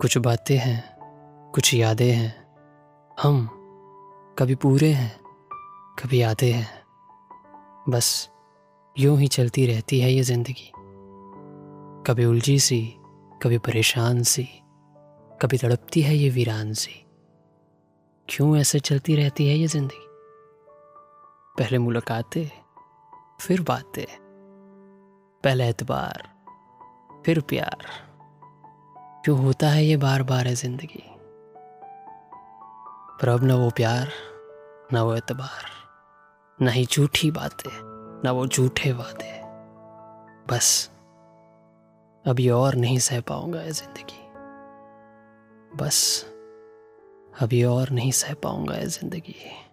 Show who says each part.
Speaker 1: कुछ बातें हैं, कुछ यादें हैं। हम कभी पूरे हैं, कभी आधे हैं। बस यूँ ही चलती रहती है ये ज़िंदगी। कभी उलझी सी, कभी परेशान सी, कभी तड़पती है ये वीरान सी। क्यों ऐसे चलती रहती है ये ज़िंदगी? पहले मुलाकातें, फिर बातें, पहले एतबार, फिर प्यार। क्यों होता है ये बार बार है ज़िंदगी। पर अब ना वो प्यार, ना वो एतबार, ना ही झूठी बातें, ना वो झूठे वादे। बस अभी और नहीं सह पाऊँगा ये ज़िंदगी। बस अभी और नहीं सह पाऊँगा ये ज़िंदगी।